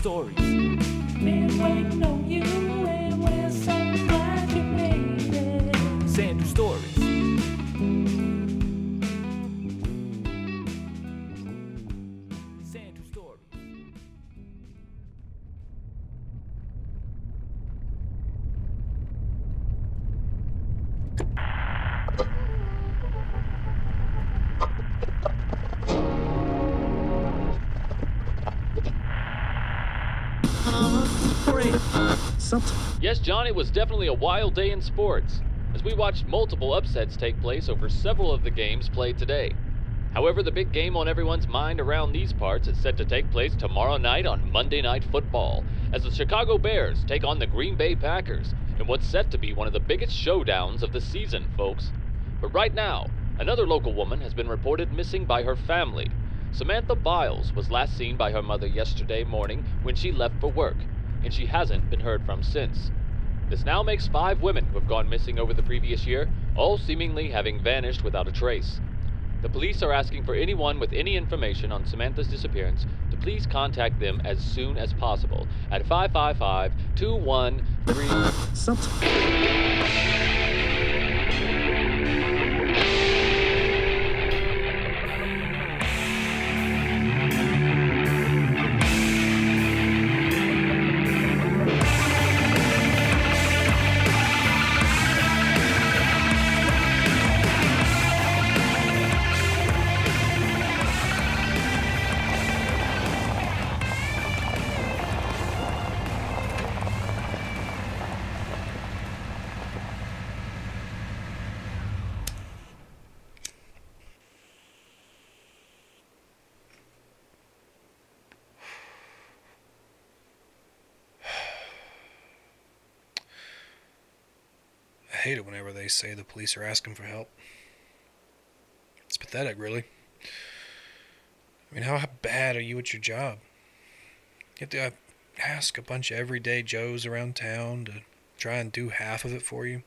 Stories. Yes, John, it was definitely a wild day in sports, as we watched multiple upsets take place over several of the games played today. However, the big game on everyone's mind around these parts is set to take place tomorrow night on Monday Night Football, as the Chicago Bears take on the Green Bay Packers in what's set to be one of the biggest showdowns of the season, folks. But right now, another local woman has been reported missing by her family. Samantha Biles was last seen by her mother yesterday morning when she left for work, and she hasn't been heard from since. This now makes five women who have gone missing over the previous year, all seemingly having vanished without a trace. The police are asking for anyone with any information on Samantha's disappearance to please contact them as soon as possible at 555 213. Hate it whenever they say the police are asking for help. It's pathetic, really. I mean, how bad are you at your job? You have to uh, ask a bunch of everyday Joes around town to try and do half of it for you.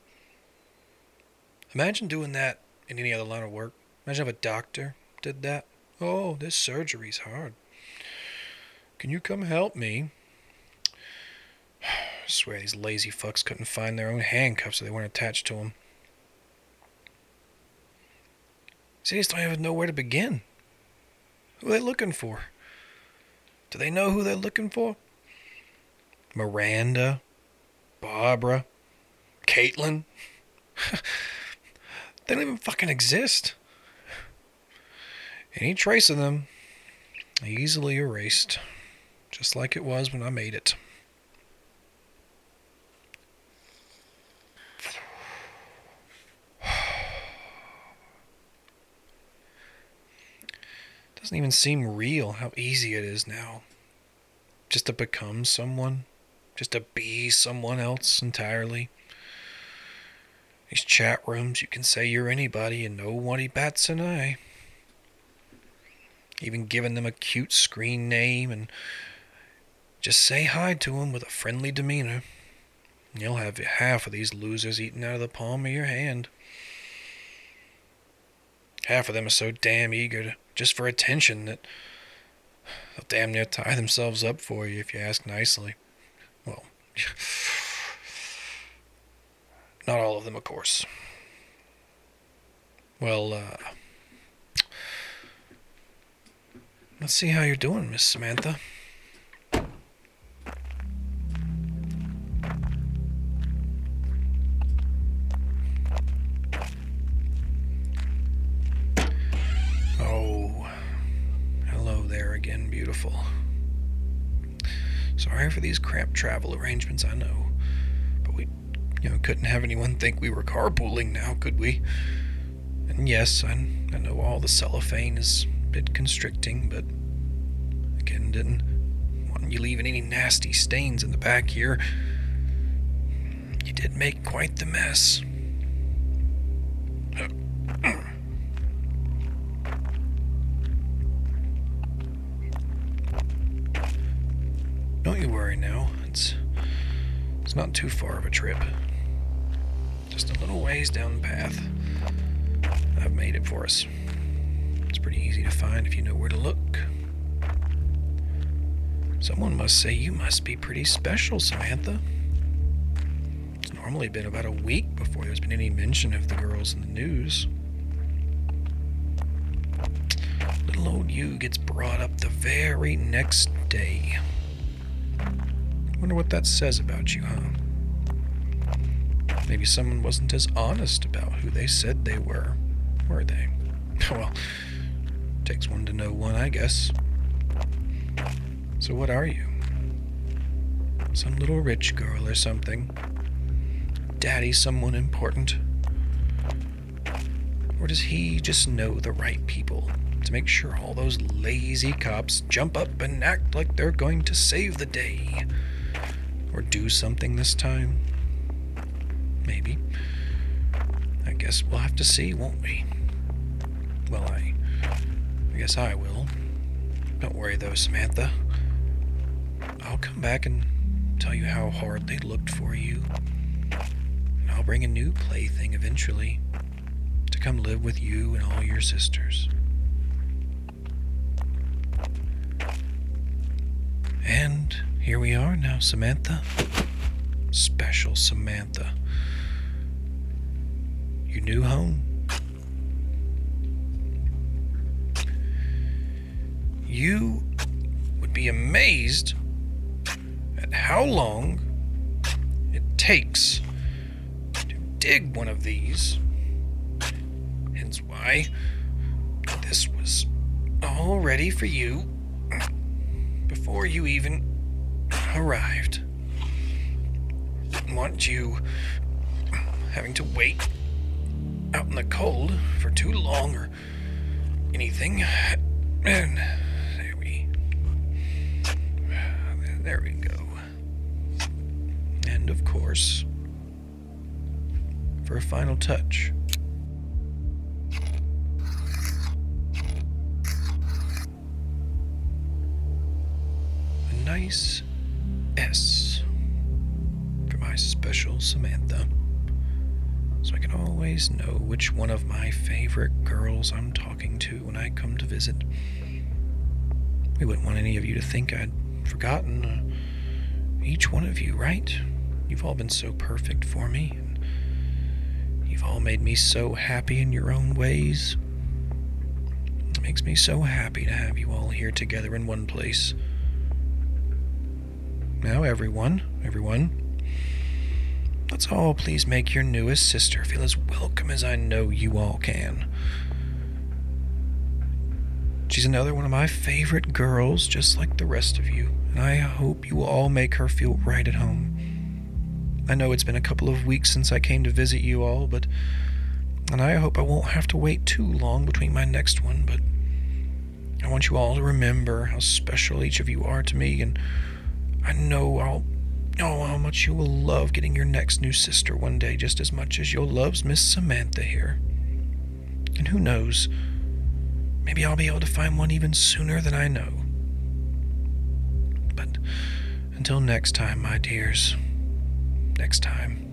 Imagine doing that in any other line of work. Imagine if a doctor did that. Oh, this surgery's hard. Can you come help me? I swear these lazy fucks couldn't find their own handcuffs so they weren't attached to them. See, they don't even know where to begin. Who are they looking for? Do they know who they're looking for? Miranda? Barbara? Caitlin? they don't even fucking exist. Any trace of them easily erased, just like it was when I made it. Doesn't even seem real how easy it is now. Just to become someone, just to be someone else entirely. These chat rooms, you can say you're anybody and nobody bats an eye. Even giving them a cute screen name and just say hi to them with a friendly demeanor. You'll have half of these losers eaten out of the palm of your hand. Half of them are so damn eager to, just for attention that they'll damn near tie themselves up for you if you ask nicely. Well, not all of them, of course. Well, uh, let's see how you're doing, Miss Samantha. For these cramped travel arrangements, I know. But we, you know, couldn't have anyone think we were carpooling now, could we? And yes, I, I know all the cellophane is a bit constricting, but again, didn't want you leaving any nasty stains in the back here. You did make quite the mess. Now. It's it's not too far of a trip. Just a little ways down the path. I've made it for us. It's pretty easy to find if you know where to look. Someone must say you must be pretty special, Samantha. It's normally been about a week before there's been any mention of the girls in the news. Little old you gets brought up the very next day. I wonder what that says about you, huh? Maybe someone wasn't as honest about who they said they were, were they? Well, takes one to know one, I guess. So, what are you? Some little rich girl or something? Daddy, someone important? Or does he just know the right people to make sure all those lazy cops jump up and act like they're going to save the day? Or do something this time? Maybe. I guess we'll have to see, won't we? Well, I. I guess I will. Don't worry though, Samantha. I'll come back and tell you how hard they looked for you. And I'll bring a new plaything eventually to come live with you and all your sisters. Here we are now, Samantha. Special Samantha. Your new home. You would be amazed at how long it takes to dig one of these. Hence why this was all ready for you before you even arrived. Want you having to wait out in the cold for too long or anything. And there we there we go. And of course, for a final touch. A nice Samantha. So I can always know which one of my favorite girls I'm talking to when I come to visit. We wouldn't want any of you to think I'd forgotten uh, each one of you, right? You've all been so perfect for me. And you've all made me so happy in your own ways. It makes me so happy to have you all here together in one place. Now, everyone, everyone, let's all please make your newest sister feel as welcome as I know you all can. She's another one of my favorite girls, just like the rest of you, and I hope you will all make her feel right at home. I know it's been a couple of weeks since I came to visit you all, but. And I hope I won't have to wait too long between my next one, but. I want you all to remember how special each of you are to me, and I know I'll. Oh, how much you will love getting your next new sister one day just as much as you'll love Miss Samantha here. And who knows? Maybe I'll be able to find one even sooner than I know. But until next time, my dears, next time.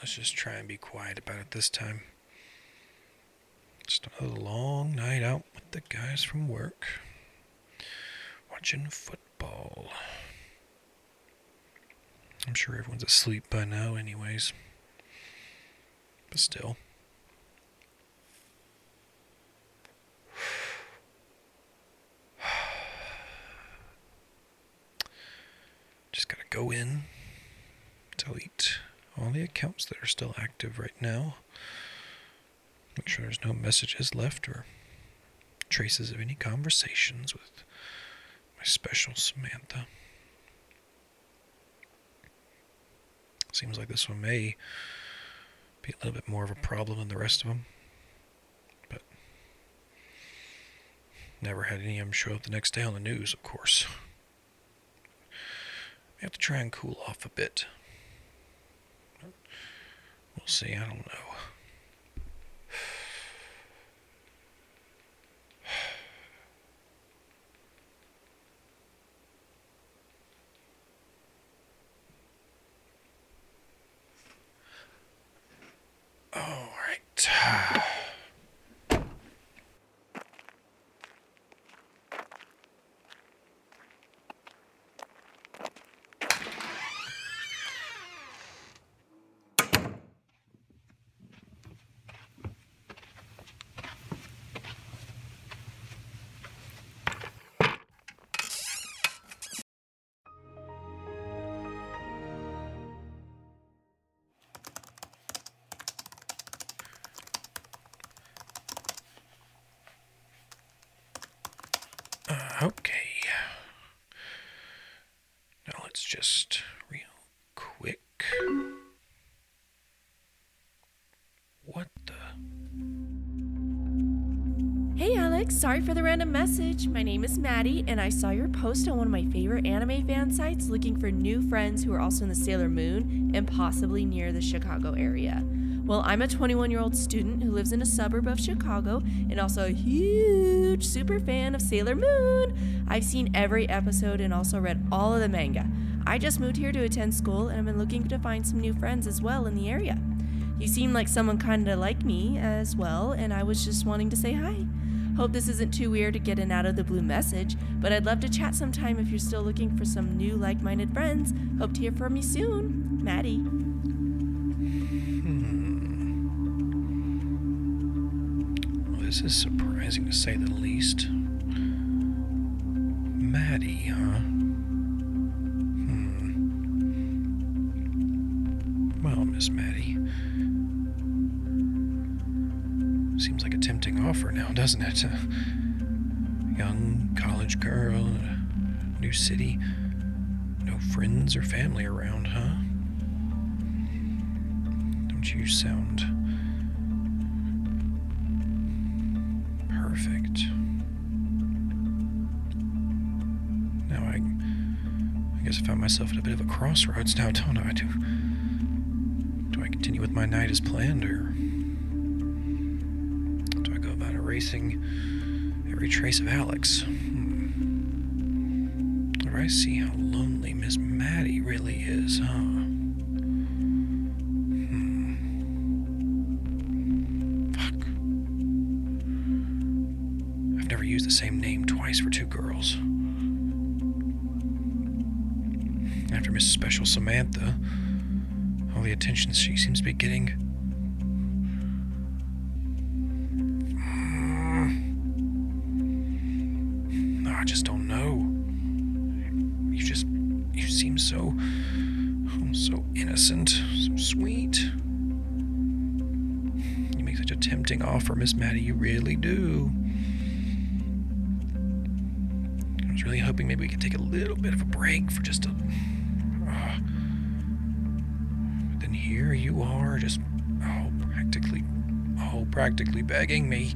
Let's just try and be quiet about it this time. Just another long night out with the guys from work. Watching football. I'm sure everyone's asleep by now, anyways. But still. Just gotta go in, delete all the accounts that are still active right now. Make sure there's no messages left or traces of any conversations with my special Samantha. Seems like this one may be a little bit more of a problem than the rest of them. But never had any of them show up the next day on the news, of course. We have to try and cool off a bit. We'll see, I don't know. All right. sorry for the random message. My name is Maddie, and I saw your post on one of my favorite anime fan sites looking for new friends who are also in the Sailor Moon and possibly near the Chicago area. Well, I'm a 21 year old student who lives in a suburb of Chicago and also a huge super fan of Sailor Moon. I've seen every episode and also read all of the manga. I just moved here to attend school and I've been looking to find some new friends as well in the area. You seem like someone kind of like me as well, and I was just wanting to say hi. Hope this isn't too weird to get an out of the blue message, but I'd love to chat sometime if you're still looking for some new like minded friends. Hope to hear from you soon. Maddie. Hmm. Well, this is surprising to say the least. Maddie, huh? Hmm. Well, Miss Maddie. Offer now, doesn't it? Young college girl, new city, no friends or family around, huh? Don't you sound perfect? Now I, I guess I found myself at a bit of a crossroads now, don't I? Do, do I continue with my night as planned, or erasing every trace of Alex? Hmm. I see how lonely Miss Maddie really is, huh? Hmm. Fuck. I've never used the same name twice for two girls. After Miss Special Samantha, all the attention she seems to be getting. Offer, Miss Maddie. You really do. I was really hoping maybe we could take a little bit of a break for just a. But then here you are, just oh, practically, oh, practically begging me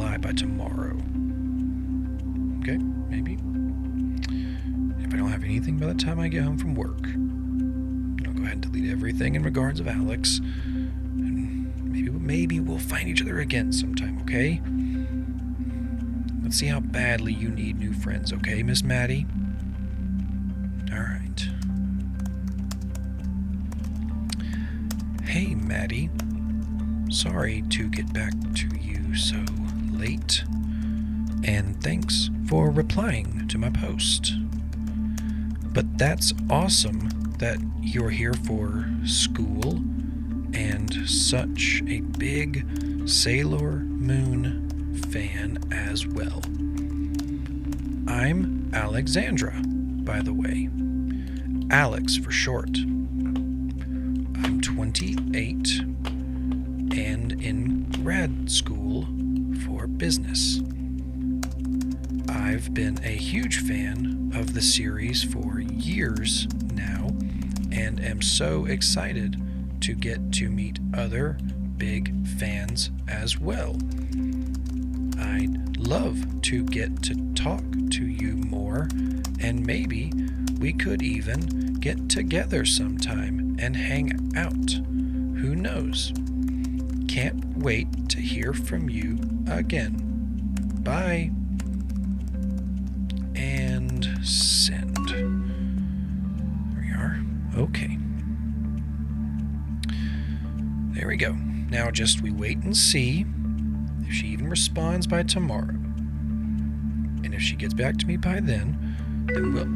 reply by tomorrow. Okay, maybe. If I don't have anything by the time I get home from work, I'll go ahead and delete everything in regards of Alex. And maybe maybe we'll find each other again sometime, okay? Let's see how badly you need new friends, okay, Miss Maddie? All right. Hey, Maddie. Sorry to get back to you so late. And thanks for replying to my post. But that's awesome that you're here for school and such a big Sailor Moon fan as well. I'm Alexandra, by the way. Alex for short. I'm 28 and in grad school business. I've been a huge fan of the series for years now and am so excited to get to meet other big fans as well. I'd love to get to talk to you more, and maybe we could even get together sometime and hang out. Who knows? Can't wait to hear from you again. Bye. And send. There we are. Okay. There we go. Now just we wait and see if she even responds by tomorrow. And if she gets back to me by then, then we'll.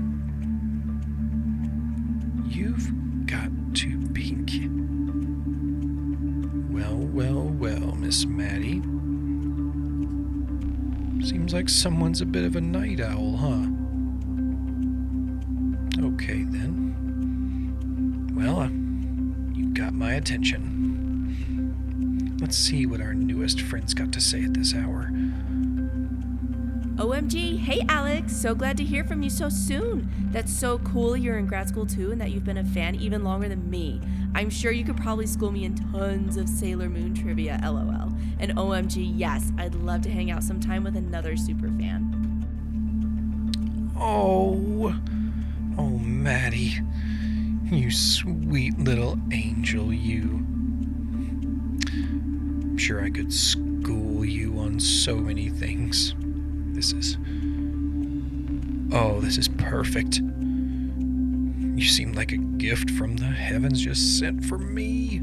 You've Seems like someone's a bit of a night owl, huh? Okay, then. Well, uh, you got my attention. Let's see what our newest friend's got to say at this hour. OMG, hey Alex, so glad to hear from you so soon. That's so cool you're in grad school too and that you've been a fan even longer than me. I'm sure you could probably school me in tons of Sailor Moon trivia, lol. And OMG, yes, I'd love to hang out sometime with another super fan. Oh, oh, Maddie, you sweet little angel, you. I'm sure I could school you on so many things. This is. Oh, this is perfect. You seem like a gift from the heavens just sent for me.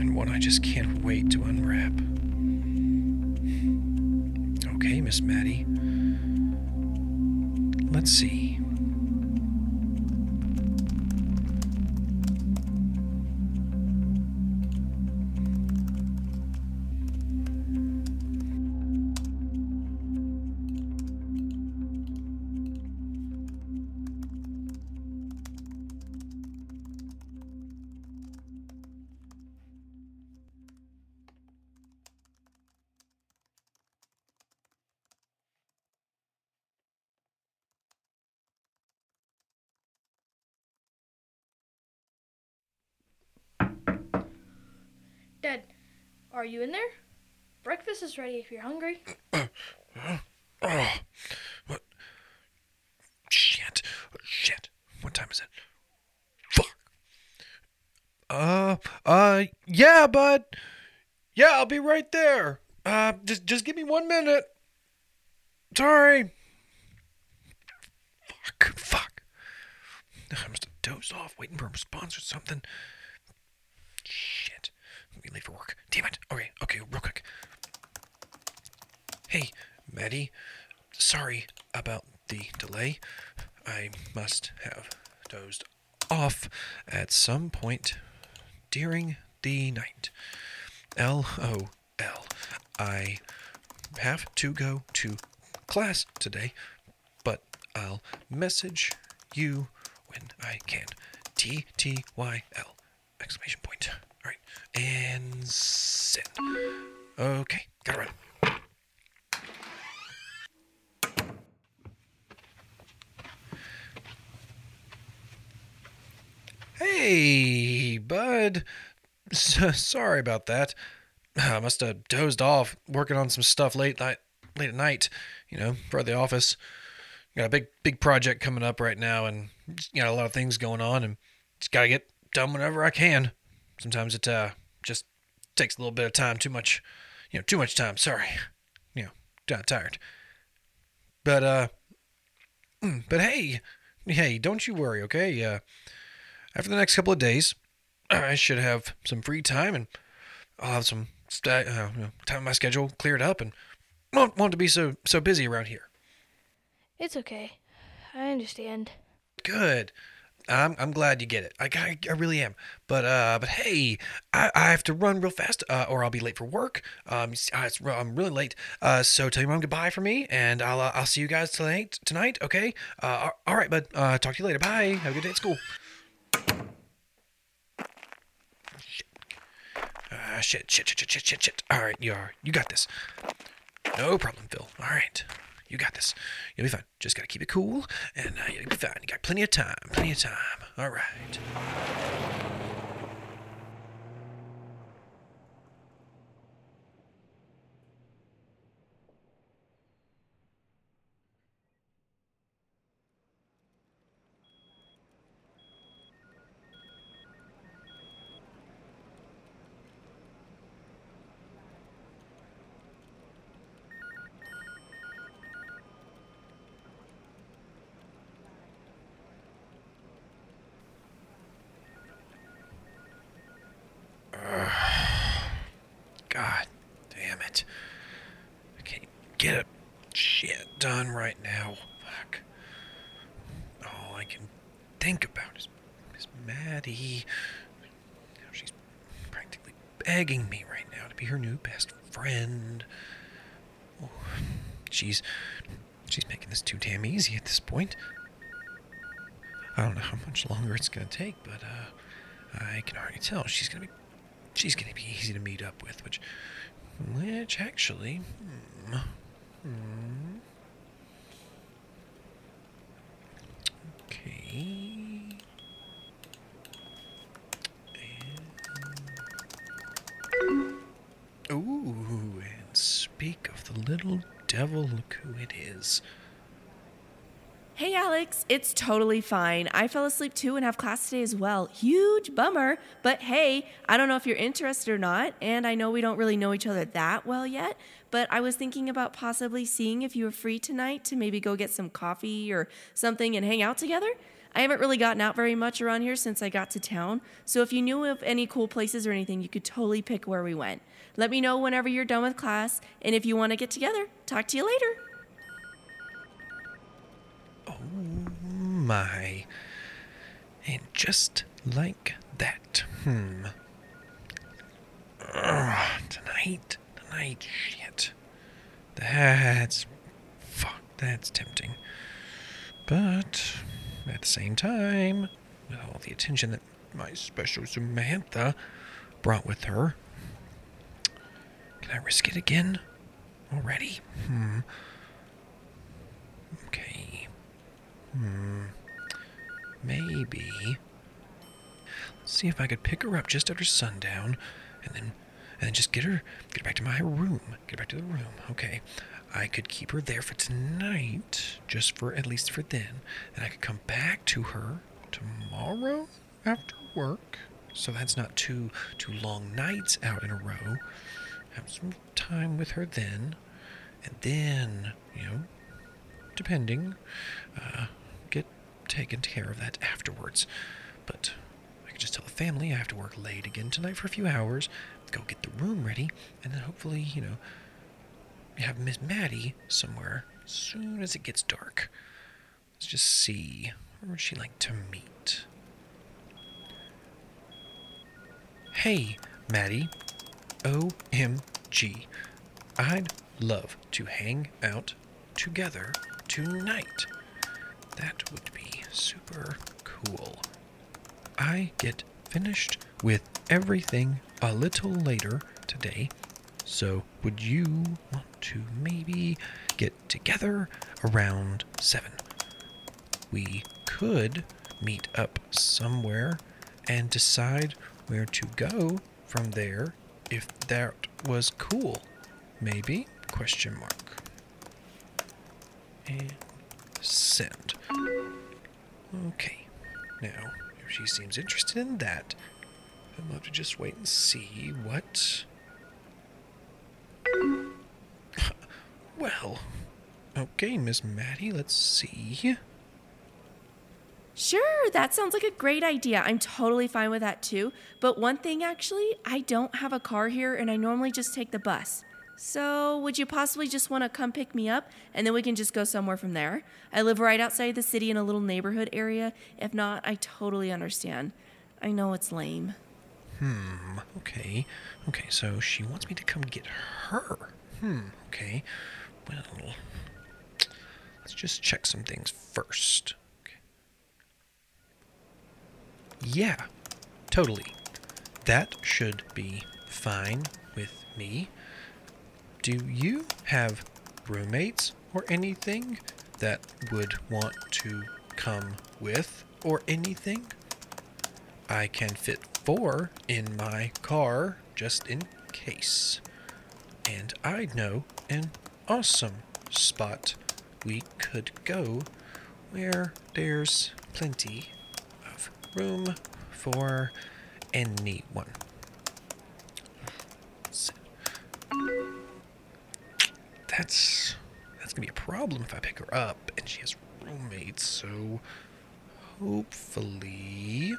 And one I just can't wait to unwrap. Okay, Miss Maddie. Let's see. Are you in there? Breakfast is ready if you're hungry. What? Shit. Shit. What time is it? Fuck. Uh, uh, yeah, bud. Yeah, I'll be right there. Uh, just, just give me one minute. Sorry. Fuck, fuck. I must have dozed off waiting for a response or something. Shit. Late for work. Damn it. Okay, okay, real quick. Hey, Maddie. Sorry about the delay. I must have dozed off at some point during the night. L O L. I have to go to class today, but I'll message you when I can. T T Y L. Exclamation point. All right. And send. Okay, gotta run. Hey, bud. Sorry about that. I must have dozed off working on some stuff late night, late at night, you know, for the office. got a big big project coming up right now, and got a lot of things going on, and just gotta get done whenever I can. Sometimes it uh just takes a little bit of time, too much, you know, too much time. Sorry, you know, tired. But uh, mm, but hey, hey, don't you worry, okay? Uh, after the next couple of days, I should have some free time, and I'll have some sta- uh, you know, time in my schedule cleared up, and won't want to be so so busy around here. It's okay. I understand. Good. I'm I'm glad you get it. I I, I really am. But uh but hey, I, I have to run real fast uh, or I'll be late for work. Um I'm really late. Uh so tell your mom goodbye for me and I'll uh, I'll see you guys tonight tonight, okay? Uh all- right, bud. Uh talk to you later. Bye. Have a good day at school. Shit. Uh shit shit shit shit shit shit. shit. All right, you are. You got this. No problem, Phil. All right. You got this. You'll be fine. Just gotta keep it cool, and uh, you'll be fine. You got plenty of time. Plenty of time. All right. God damn it. I can't get shit done right now. Fuck. All I can think about is, is Maddie. How she's practically begging me right now to be her new best friend. Oh, she's she's making this too damn easy at this point. I don't know how much longer it's gonna take, but uh, I can already tell she's gonna be she's gonna be easy to meet up with, which which actually hmm, okay. Ooh, and speak of the little devil, look who it is. Hey, Alex, it's totally fine. I fell asleep too and have class today as well. Huge bummer. But hey, I don't know if you're interested or not, and I know we don't really know each other that well yet, but I was thinking about possibly seeing if you were free tonight to maybe go get some coffee or something and hang out together. I haven't really gotten out very much around here since I got to town, so if you knew of any cool places or anything, you could totally pick where we went. Let me know whenever you're done with class, and if you want to get together, talk to you later. My. And just like that. Hmm. Ugh, tonight. Tonight. Shit. That's. Fuck. That's tempting. But. At the same time, with all the attention that my special Samantha brought with her, can I risk it again? Already? Hmm. Okay. Hmm. Maybe. Let's see if I could pick her up just after sundown, and then, and then just get her, get her back to my room. Get her back to the room. Okay. I could keep her there for tonight, just for at least for then, and I could come back to her tomorrow after work. So that's not two two long nights out in a row. Have some time with her then, and then you know, depending, uh, taken care of that afterwards. But I can just tell the family I have to work late again tonight for a few hours, go get the room ready, and then hopefully, you know, have Miss Maddie somewhere soon as it gets dark. Let's just see. Where would she like to meet? Hey, Maddie. OMG. I'd love to hang out together tonight. That would be super cool. I get finished with everything a little later today, so would you want to maybe get together around 7? We could meet up somewhere and decide where to go from there if that was cool. Maybe? Question mark. And send. Okay. Now, if she seems interested in that, I'll have to just wait and see what. Well, okay, Miss Maddie, let's see. Sure, that sounds like a great idea. I'm totally fine with that too. But one thing actually, I don't have a car here and I normally just take the bus. So, would you possibly just want to come pick me up and then we can just go somewhere from there? I live right outside the city in a little neighborhood area. If not, I totally understand. I know it's lame. Hmm, okay. Okay, so she wants me to come get her. Hmm, okay. Well, let's just check some things first. Okay. Yeah, totally. That should be fine with me. Do you have roommates or anything that would want to come with or anything? I can fit four in my car just in case. And I know an awesome spot we could go where there's plenty of room for anyone. That's that's gonna be a problem if I pick her up and she has roommates, so hopefully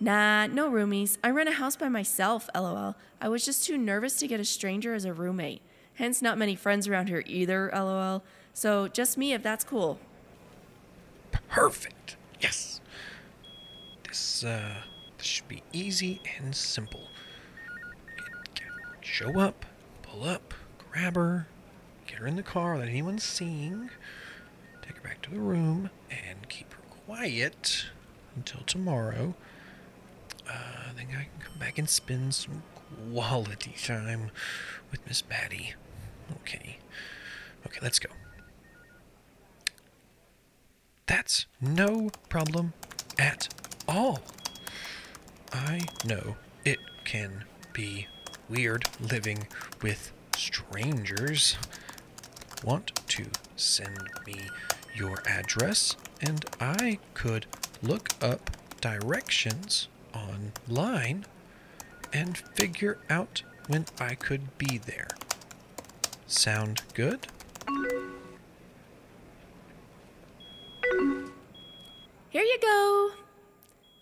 Nah, no roomies. I rent a house by myself, lol. I was just too nervous to get a stranger as a roommate. Hence, not many friends around here either, lol. So, just me if that's cool. Perfect. Yes. This uh this should be easy and simple. Show up, pull up, grab her, get her in the car without anyone seeing, take her back to the room, and keep her quiet until tomorrow. Uh, then I can come back and spend some quality time with Miss Maddie. Okay. Okay, let's go. That's no problem at all. I know it can be weird living with strangers. Want to send me your address, and I could look up directions online and figure out when I could be there. Sound good? Here you go.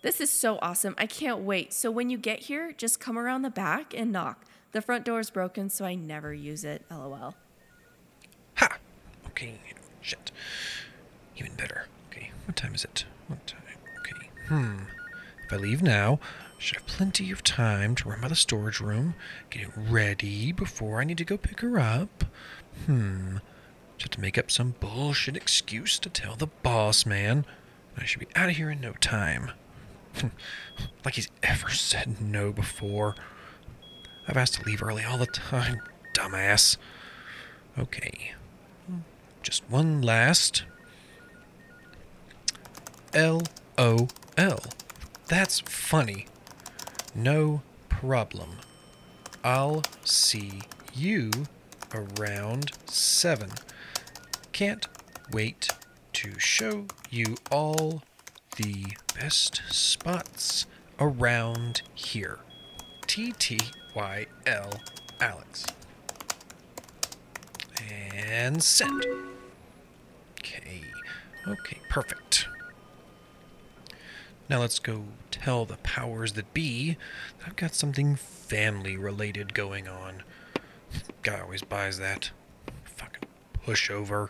This is so awesome. I can't wait. So, when you get here, just come around the back and knock. The front door is broken, so I never use it, lol. Ha! Okay, shit. Even better. Okay, what time is it? What time? Okay, hmm. If I leave now, I should have plenty of time to run by the storage room, get it ready before I need to go pick her up. Hmm. Just to make up some bullshit excuse to tell the boss man. I should be out of here in no time. like he's ever said no before. I've asked to leave early all the time, dumbass. Okay. Just one last. L O L. That's funny. No problem. I'll see you around 7. Can't wait to show you all the best spots around here. TTYL Alex. And send. Okay. Okay, perfect. Now let's go tell the powers that be that I've got something family related going on. Guy always buys that. Fucking pushover.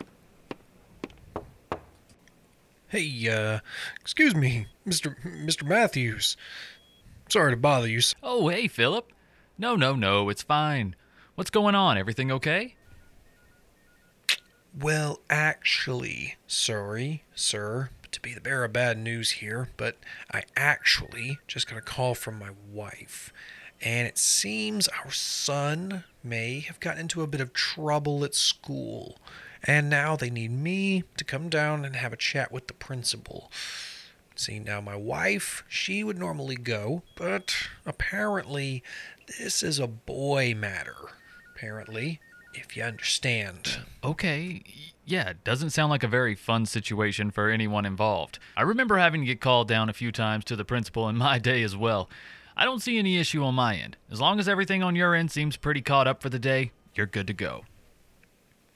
Hey, uh, excuse me, Mr. Mr. Matthews. Sorry to bother you. Oh, hey, Philip. No, no, no, it's fine. What's going on? Everything okay? Well, actually, sorry, sir, to be the bearer of bad news here, but I actually just got a call from my wife. And it seems our son may have gotten into a bit of trouble at school. And now they need me to come down and have a chat with the principal. See, now my wife, she would normally go, but apparently this is a boy matter. Apparently. if you understand. Okay, yeah, doesn't sound like a very fun situation for anyone involved. I remember having to get called down a few times to the principal in my day as well. I don't see any issue on my end. As long as everything on your end seems pretty caught up for the day, you're good to go.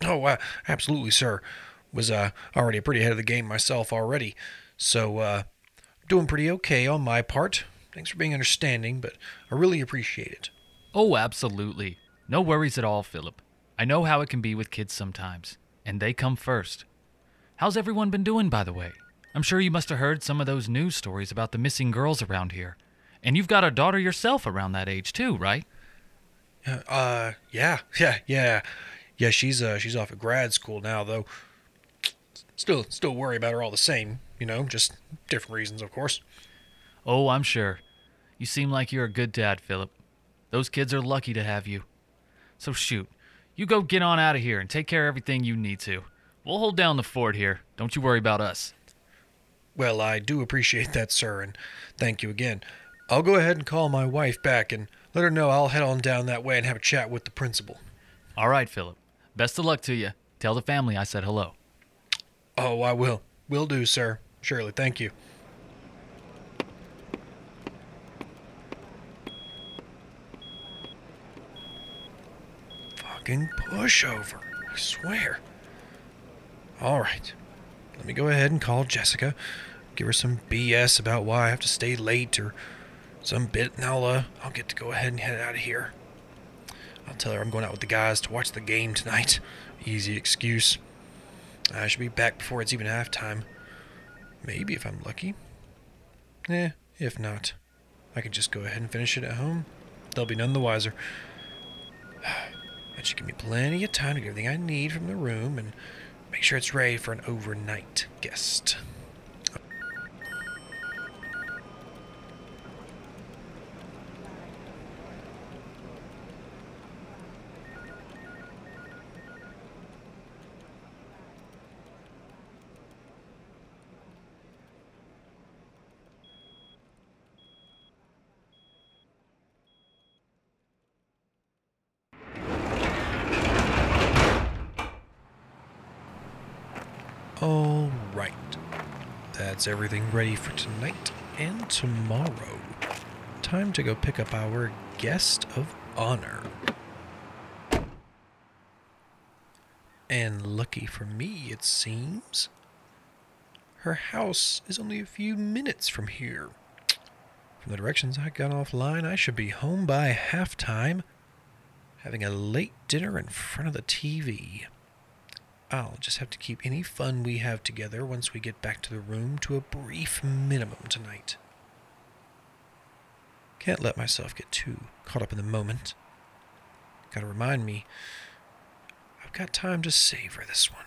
Oh, uh, absolutely, sir. Was uh, already pretty ahead of the game myself already. So, uh, doing pretty okay on my part. Thanks for being understanding, but I really appreciate it. Oh, absolutely. No worries at all, Philip. I know how it can be with kids sometimes, and they come first. How's everyone been doing, by the way? I'm sure you must have heard some of those news stories about the missing girls around here. And you've got a daughter yourself around that age, too, right? Uh, yeah, yeah, yeah, yeah. She's uh, she's off at grad school now, though. Still, still worry about her all the same. You know, just different reasons, of course. Oh, I'm sure. You seem like you're a good dad, Philip. Those kids are lucky to have you. So shoot, you go get on out of here and take care of everything you need to. We'll hold down the fort here. Don't you worry about us. Well, I do appreciate that, sir, and thank you again. I'll go ahead and call my wife back and let her know I'll head on down that way and have a chat with the principal. All right, Philip. Best of luck to you. Tell the family I said hello. Oh, I will. Will do, sir. Surely, thank you. Fucking pushover. I swear. All right. Let me go ahead and call Jessica. Give her some BS about why I have to stay late or some bit, I'll, uh, I'll get to go ahead and head out of here. I'll tell her I'm going out with the guys to watch the game tonight. Easy excuse. I should be back before it's even halftime. Maybe if I'm lucky. Eh, if not, I could just go ahead and finish it at home. They'll be none the wiser. That should give me plenty of time to get everything I need from the room and make sure it's ready for an overnight guest. All right. That's everything ready for tonight and tomorrow. Time to go pick up our guest of honor. And lucky for me, it seems, her house is only a few minutes from here. From the directions I got offline, I should be home by halftime, having a late dinner in front of the TV. I'll just have to keep any fun we have together once we get back to the room to a brief minimum tonight. Can't let myself get too caught up in the moment. Gotta remind me, I've got time to savor this one.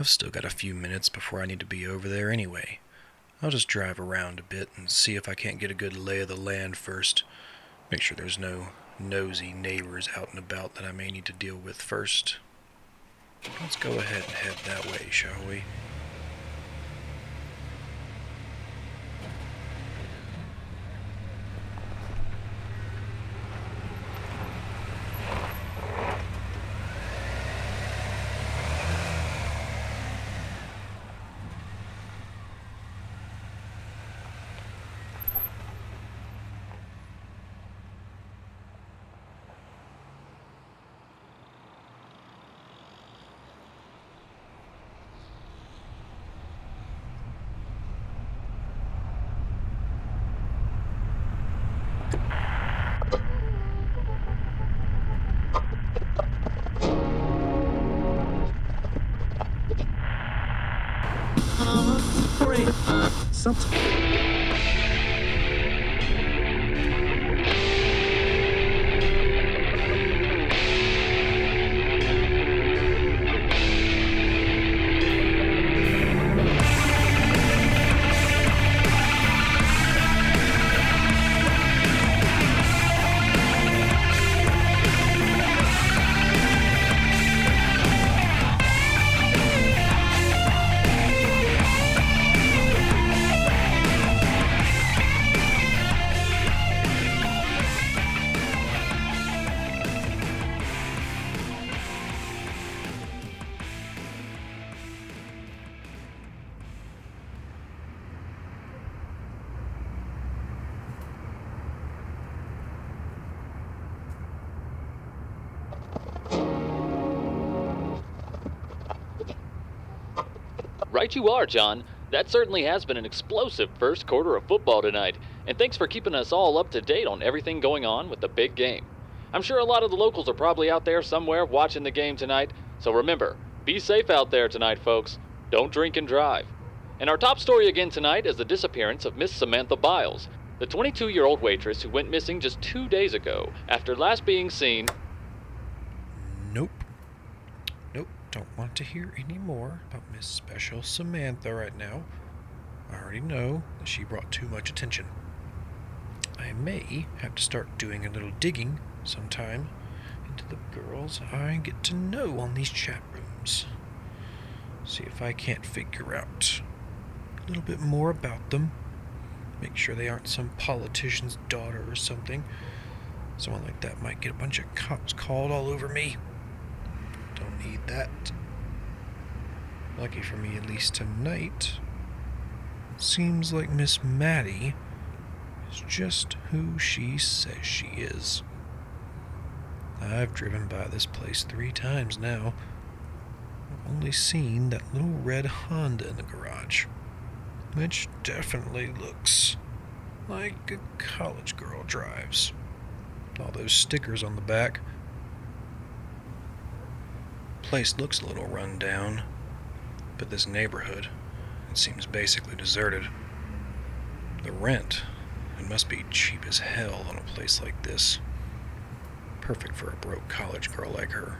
I've still got a few minutes before I need to be over there anyway. I'll just drive around a bit and see if I can't get a good lay of the land first. Make sure there's no nosy neighbors out and about that I may need to deal with first. Let's go ahead and head that way, shall we? enceinte. You are, John. That certainly has been an explosive first quarter of football tonight, and thanks for keeping us all up to date on everything going on with the big game. I'm sure a lot of the locals are probably out there somewhere watching the game tonight, so remember, be safe out there tonight, folks. Don't drink and drive. And our top story again tonight is the disappearance of Miss Samantha Biles, the 22 year old waitress who went missing just two days ago after last being seen. Nope. Don't want to hear any more about Miss Special Samantha right now. I already know that she brought too much attention. I may have to start doing a little digging sometime into the girls I get to know on these chat rooms. See if I can't figure out a little bit more about them. Make sure they aren't some politician's daughter or something. Someone like that might get a bunch of cops called all over me. Don't need that. Lucky for me, at least tonight. Seems like Miss Maddie is just who she says she is. I've driven by this place three times now. I've only seen that little red Honda in the garage, which definitely looks like a college girl drives. All those stickers on the back. Place looks a little run down, but this neighborhood, it seems basically deserted. The rent, it must be cheap as hell on a place like this. Perfect for a broke college girl like her.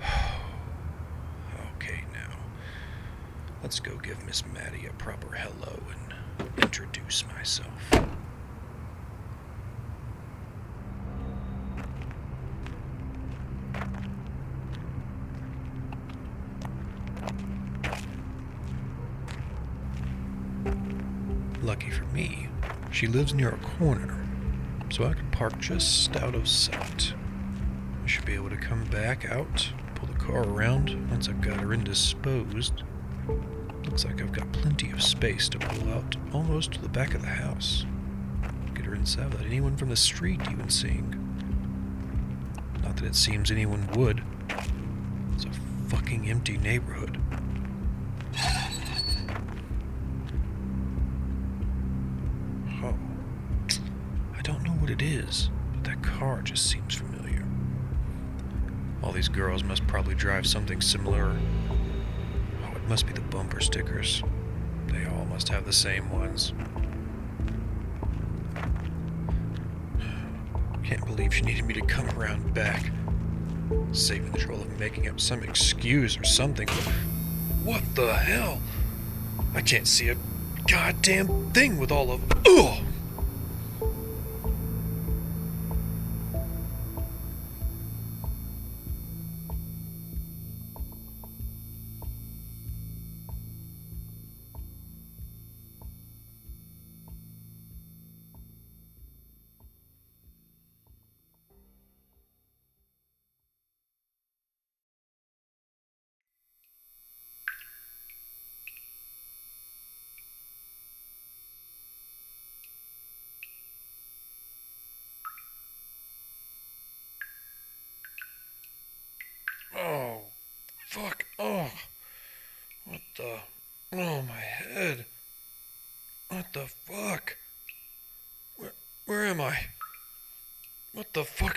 okay, now. Let's go give Miss Maddie a proper hello and introduce myself. She lives near a corner, so I can park just out of sight. I should be able to come back out, pull the car around once I've got her indisposed. Looks like I've got plenty of space to pull out almost to the back of the house. Get her inside without anyone from the street even seeing. Not that it seems anyone would. It's a fucking empty neighborhood. Just seems familiar. All these girls must probably drive something similar. Oh, it must be the bumper stickers. They all must have the same ones. Can't believe she needed me to come around back. Saving the trouble of making up some excuse or something. What the hell? I can't see a goddamn thing with all of. Ugh!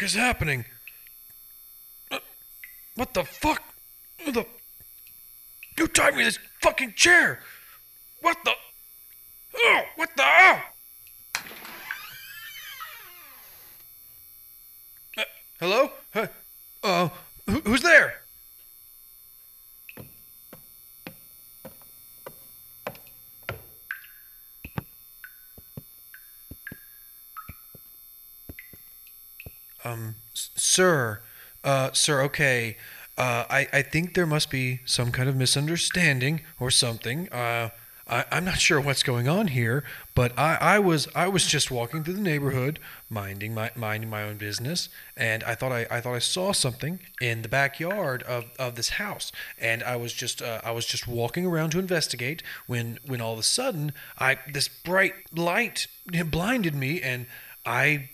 Is happening? Uh, What the fuck? The? Who tied me to this fucking chair? What the? Oh, what the? Oh! Uh, hello? Uh, uh, who, who's there? Um, s- sir, uh, sir, okay. Uh, I, I think there must be some kind of misunderstanding or something. Uh, I, I'm not sure what's going on here, but I, I was I was just walking through the neighborhood, minding my minding my own business, and I thought I, I thought I saw something in the backyard of, of this house, and I was just uh, I was just walking around to investigate when when all of a sudden I this bright light blinded me, and I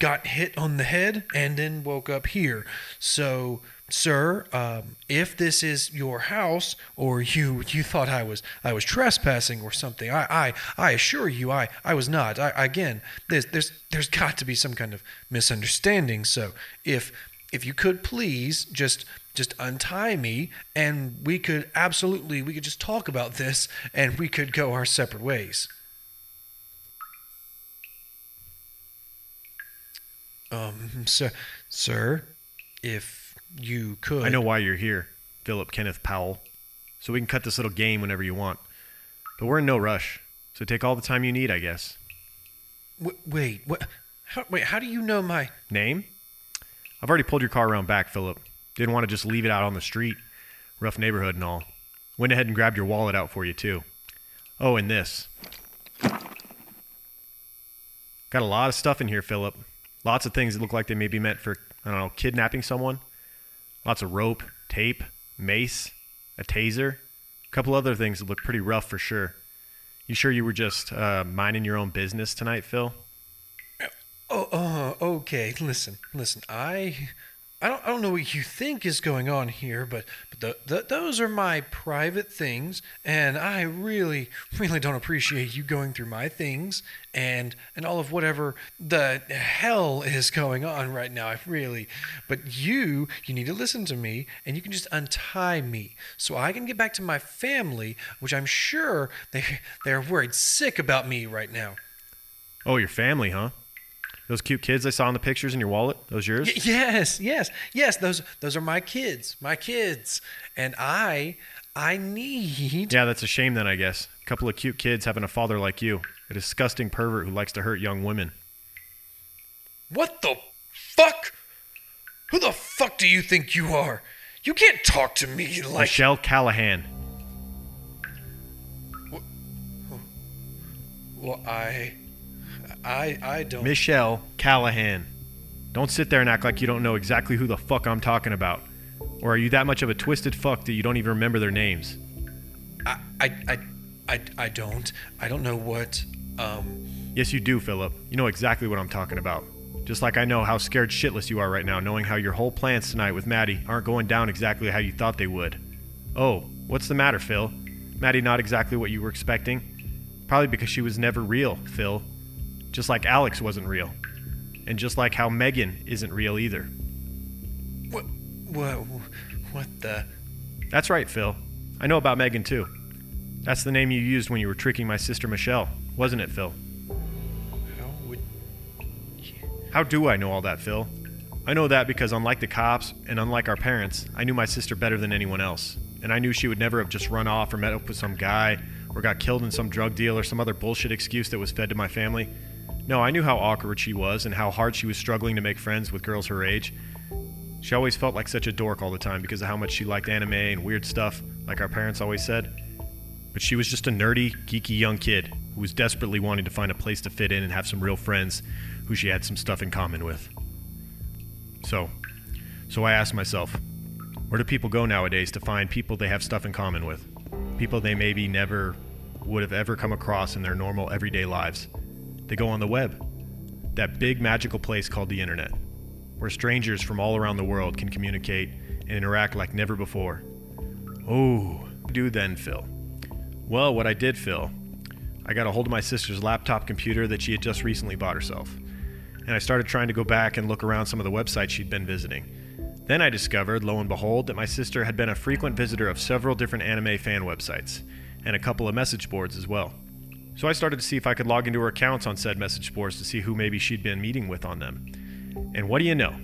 got hit on the head and then woke up here. So, sir, um, if this is your house or you you thought I was I was trespassing or something, I I, I assure you I, I was not. I, again, there's there's there's got to be some kind of misunderstanding. So, if if you could please just just untie me and we could absolutely we could just talk about this and we could go our separate ways. Um, sir, sir, if you could. I know why you're here, Philip Kenneth Powell. So we can cut this little game whenever you want. But we're in no rush. So take all the time you need, I guess. W- wait, what? How, wait, how do you know my? Name? I've already pulled your car around back, Philip. Didn't want to just leave it out on the street. Rough neighborhood and all. Went ahead and grabbed your wallet out for you, too. Oh, and this. Got a lot of stuff in here, Philip. Lots of things that look like they may be meant for, I don't know, kidnapping someone. Lots of rope, tape, mace, a taser. A couple other things that look pretty rough for sure. You sure you were just uh, minding your own business tonight, Phil? Oh, uh, okay. Listen, listen. I, I don't, I don't know what you think is going on here, but, but the, the, those are my private things, and I really, really don't appreciate you going through my things and and all of whatever the hell is going on right now. I really, but you, you need to listen to me, and you can just untie me so I can get back to my family, which I'm sure they they're worried sick about me right now. Oh, your family, huh? Those cute kids I saw in the pictures in your wallet, those yours? Y- yes, yes, yes. Those those are my kids, my kids, and I I need. Yeah, that's a shame then, I guess. A couple of cute kids having a father like you, a disgusting pervert who likes to hurt young women. What the fuck? Who the fuck do you think you are? You can't talk to me like. Michelle Callahan. Well, I, I, I don't. Michelle Callahan. Don't sit there and act like you don't know exactly who the fuck I'm talking about. Or are you that much of a twisted fuck that you don't even remember their names? I, I, I, I, I don't. I don't know what. Um. Yes, you do, Philip. You know exactly what I'm talking about. Just like I know how scared shitless you are right now, knowing how your whole plans tonight with Maddie aren't going down exactly how you thought they would. Oh, what's the matter, Phil? Maddie not exactly what you were expecting? Probably because she was never real, Phil. Just like Alex wasn't real. And just like how Megan isn't real either. What? What? What the? That's right, Phil. I know about Megan too. That's the name you used when you were tricking my sister Michelle, wasn't it, Phil? How would? How do I know all that, Phil? I know that because, unlike the cops and unlike our parents, I knew my sister better than anyone else. And I knew she would never have just run off or met up with some guy or got killed in some drug deal or some other bullshit excuse that was fed to my family. No, I knew how awkward she was and how hard she was struggling to make friends with girls her age. She always felt like such a dork all the time because of how much she liked anime and weird stuff, like our parents always said. But she was just a nerdy, geeky young kid who was desperately wanting to find a place to fit in and have some real friends who she had some stuff in common with. So, so I asked myself, where do people go nowadays to find people they have stuff in common with? People they maybe never would have ever come across in their normal everyday lives. They go on the web, that big magical place called the internet, where strangers from all around the world can communicate and interact like never before. Oh, do then, Phil. Well, what I did, Phil, I got a hold of my sister's laptop computer that she had just recently bought herself, and I started trying to go back and look around some of the websites she'd been visiting. Then I discovered, lo and behold, that my sister had been a frequent visitor of several different anime fan websites, and a couple of message boards as well. So I started to see if I could log into her accounts on said message boards to see who maybe she'd been meeting with on them. And what do you know?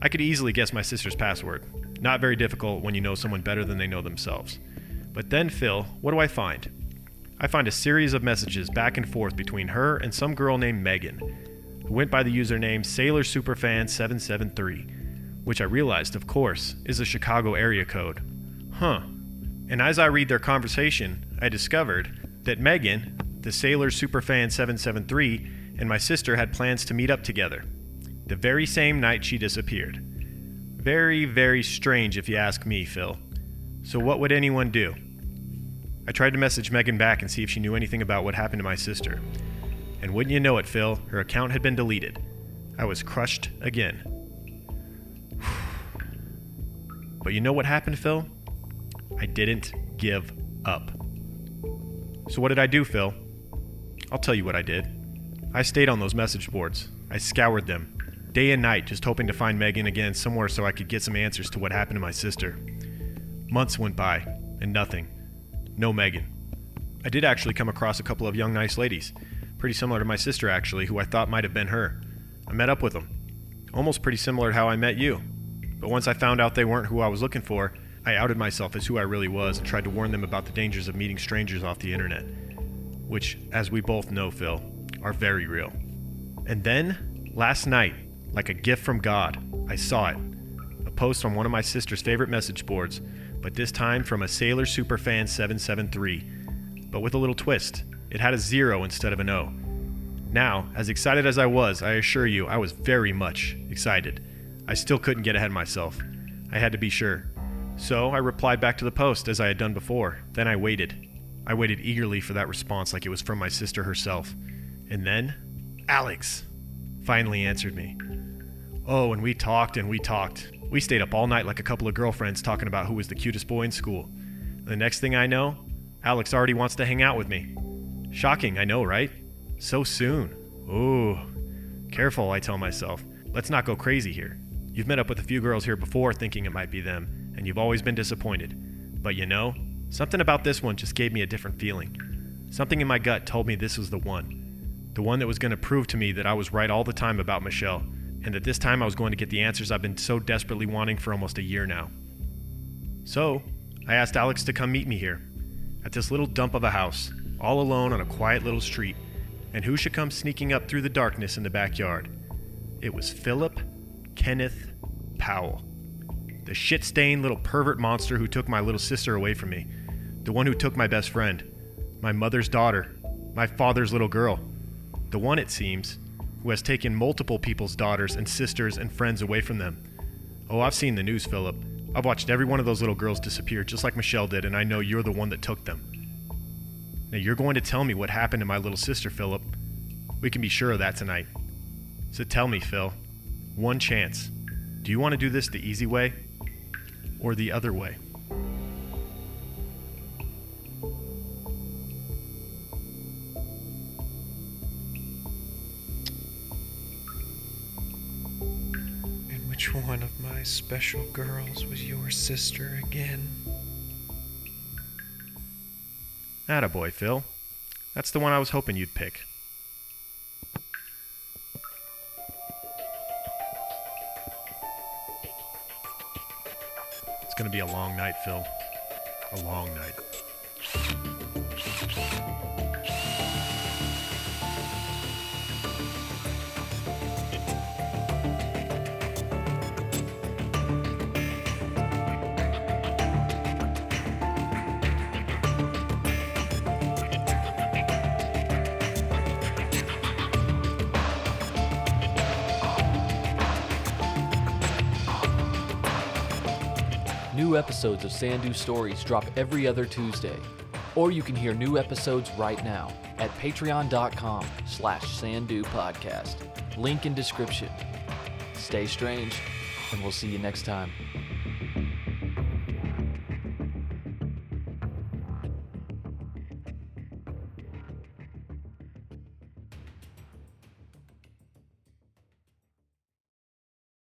I could easily guess my sister's password. Not very difficult when you know someone better than they know themselves. But then, Phil, what do I find? I find a series of messages back and forth between her and some girl named Megan, who went by the username Sailor Superfan 773 which I realized, of course, is a Chicago area code. Huh. And as I read their conversation, I discovered that Megan, the Sailor Superfan 773, and my sister had plans to meet up together. The very same night she disappeared. Very, very strange if you ask me, Phil. So, what would anyone do? I tried to message Megan back and see if she knew anything about what happened to my sister. And wouldn't you know it, Phil, her account had been deleted. I was crushed again. But you know what happened, Phil? I didn't give up. So, what did I do, Phil? I'll tell you what I did. I stayed on those message boards. I scoured them, day and night, just hoping to find Megan again somewhere so I could get some answers to what happened to my sister. Months went by, and nothing. No Megan. I did actually come across a couple of young, nice ladies, pretty similar to my sister, actually, who I thought might have been her. I met up with them. Almost pretty similar to how I met you. But once I found out they weren't who I was looking for, I outed myself as who I really was and tried to warn them about the dangers of meeting strangers off the internet. Which, as we both know, Phil, are very real. And then, last night, like a gift from God, I saw it. A post on one of my sister's favorite message boards, but this time from a Sailor Superfan 773. But with a little twist. It had a zero instead of an O. Now, as excited as I was, I assure you, I was very much excited. I still couldn't get ahead of myself. I had to be sure. So I replied back to the post as I had done before. Then I waited. I waited eagerly for that response like it was from my sister herself. And then, Alex finally answered me. Oh, and we talked and we talked. We stayed up all night like a couple of girlfriends talking about who was the cutest boy in school. The next thing I know, Alex already wants to hang out with me. Shocking, I know, right? So soon. Ooh. Careful, I tell myself. Let's not go crazy here. You've met up with a few girls here before thinking it might be them, and you've always been disappointed. But you know, something about this one just gave me a different feeling. Something in my gut told me this was the one. The one that was going to prove to me that I was right all the time about Michelle, and that this time I was going to get the answers I've been so desperately wanting for almost a year now. So, I asked Alex to come meet me here, at this little dump of a house, all alone on a quiet little street. And who should come sneaking up through the darkness in the backyard? It was Philip Kenneth Powell. The shit stained little pervert monster who took my little sister away from me. The one who took my best friend. My mother's daughter. My father's little girl. The one, it seems, who has taken multiple people's daughters and sisters and friends away from them. Oh, I've seen the news, Philip. I've watched every one of those little girls disappear, just like Michelle did, and I know you're the one that took them. Now, you're going to tell me what happened to my little sister, Philip. We can be sure of that tonight. So tell me, Phil, one chance. Do you want to do this the easy way or the other way? My special girls was your sister again? Attaboy, Phil. That's the one I was hoping you'd pick. It's gonna be a long night, Phil. A long night. Episodes of Sandu Stories drop every other Tuesday. Or you can hear new episodes right now at patreon.com slash sandu podcast. Link in description. Stay strange, and we'll see you next time.